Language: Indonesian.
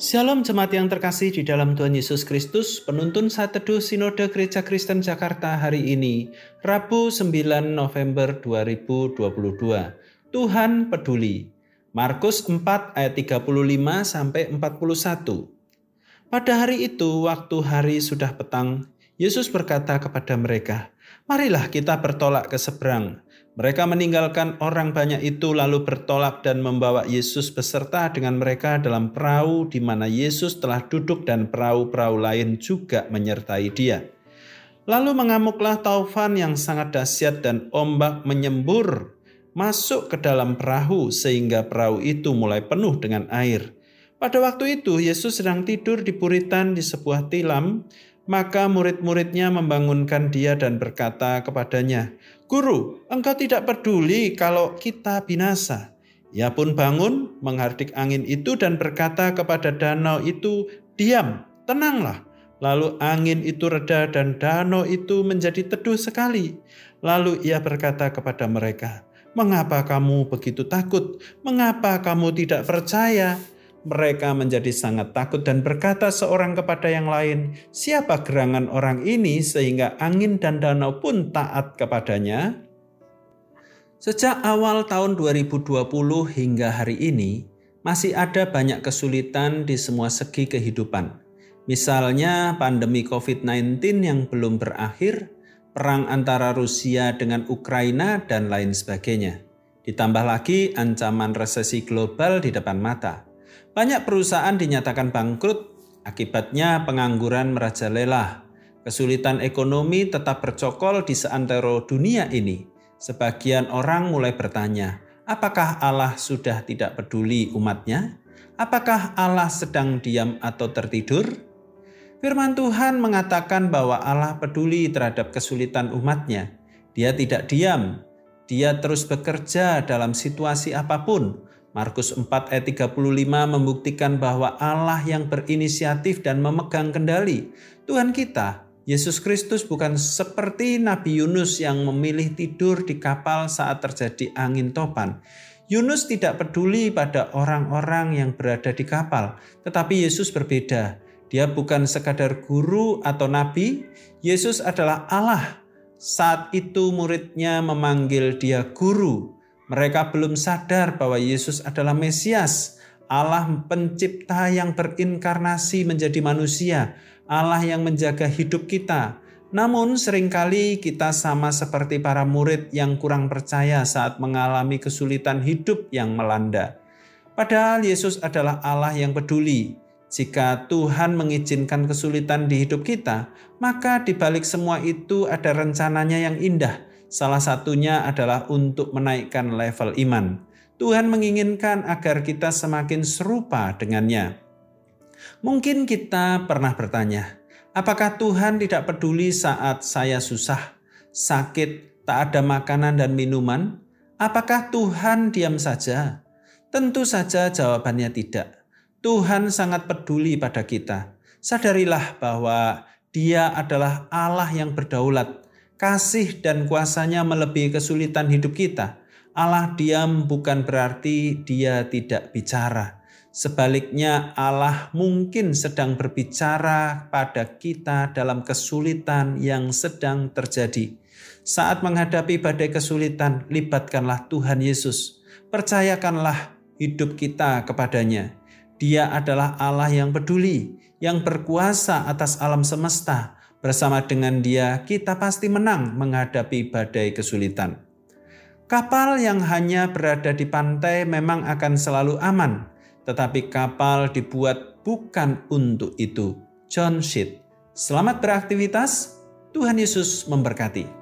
Shalom jemaat yang terkasih di dalam Tuhan Yesus Kristus, penuntun saat teduh Sinode Gereja Kristen Jakarta hari ini, Rabu 9 November 2022. Tuhan peduli. Markus 4 ayat 35 sampai 41. Pada hari itu, waktu hari sudah petang, Yesus berkata kepada mereka, "Marilah kita bertolak ke seberang." Mereka meninggalkan orang banyak itu lalu bertolak dan membawa Yesus beserta dengan mereka dalam perahu di mana Yesus telah duduk dan perahu-perahu lain juga menyertai dia. Lalu mengamuklah taufan yang sangat dahsyat dan ombak menyembur masuk ke dalam perahu sehingga perahu itu mulai penuh dengan air. Pada waktu itu Yesus sedang tidur di puritan di sebuah tilam maka murid-muridnya membangunkan dia dan berkata kepadanya, Guru, engkau tidak peduli kalau kita binasa. Ia pun bangun, menghardik angin itu dan berkata kepada danau itu, Diam, tenanglah. Lalu angin itu reda dan danau itu menjadi teduh sekali. Lalu ia berkata kepada mereka, Mengapa kamu begitu takut? Mengapa kamu tidak percaya? Mereka menjadi sangat takut dan berkata seorang kepada yang lain, "Siapa gerangan orang ini sehingga angin dan danau pun taat kepadanya?" Sejak awal tahun 2020 hingga hari ini, masih ada banyak kesulitan di semua segi kehidupan. Misalnya pandemi COVID-19 yang belum berakhir, perang antara Rusia dengan Ukraina, dan lain sebagainya. Ditambah lagi ancaman resesi global di depan mata. Banyak perusahaan dinyatakan bangkrut, akibatnya pengangguran merajalela. Kesulitan ekonomi tetap bercokol di seantero dunia ini. Sebagian orang mulai bertanya, apakah Allah sudah tidak peduli umatnya? Apakah Allah sedang diam atau tertidur? Firman Tuhan mengatakan bahwa Allah peduli terhadap kesulitan umatnya. Dia tidak diam, dia terus bekerja dalam situasi apa pun, Markus 4 ayat 35 membuktikan bahwa Allah yang berinisiatif dan memegang kendali. Tuhan kita, Yesus Kristus bukan seperti Nabi Yunus yang memilih tidur di kapal saat terjadi angin topan. Yunus tidak peduli pada orang-orang yang berada di kapal, tetapi Yesus berbeda. Dia bukan sekadar guru atau nabi, Yesus adalah Allah. Saat itu muridnya memanggil dia guru, mereka belum sadar bahwa Yesus adalah Mesias, Allah pencipta yang berinkarnasi menjadi manusia, Allah yang menjaga hidup kita. Namun sering kali kita sama seperti para murid yang kurang percaya saat mengalami kesulitan hidup yang melanda. Padahal Yesus adalah Allah yang peduli. Jika Tuhan mengizinkan kesulitan di hidup kita, maka di balik semua itu ada rencananya yang indah Salah satunya adalah untuk menaikkan level iman. Tuhan menginginkan agar kita semakin serupa dengannya. Mungkin kita pernah bertanya, apakah Tuhan tidak peduli saat saya susah, sakit, tak ada makanan dan minuman? Apakah Tuhan diam saja? Tentu saja jawabannya tidak. Tuhan sangat peduli pada kita. Sadarilah bahwa Dia adalah Allah yang berdaulat kasih dan kuasanya melebihi kesulitan hidup kita. Allah diam bukan berarti dia tidak bicara. Sebaliknya Allah mungkin sedang berbicara pada kita dalam kesulitan yang sedang terjadi. Saat menghadapi badai kesulitan, libatkanlah Tuhan Yesus. Percayakanlah hidup kita kepadanya. Dia adalah Allah yang peduli, yang berkuasa atas alam semesta, Bersama dengan dia, kita pasti menang menghadapi badai kesulitan. Kapal yang hanya berada di pantai memang akan selalu aman, tetapi kapal dibuat bukan untuk itu. John Shit. Selamat beraktivitas. Tuhan Yesus memberkati.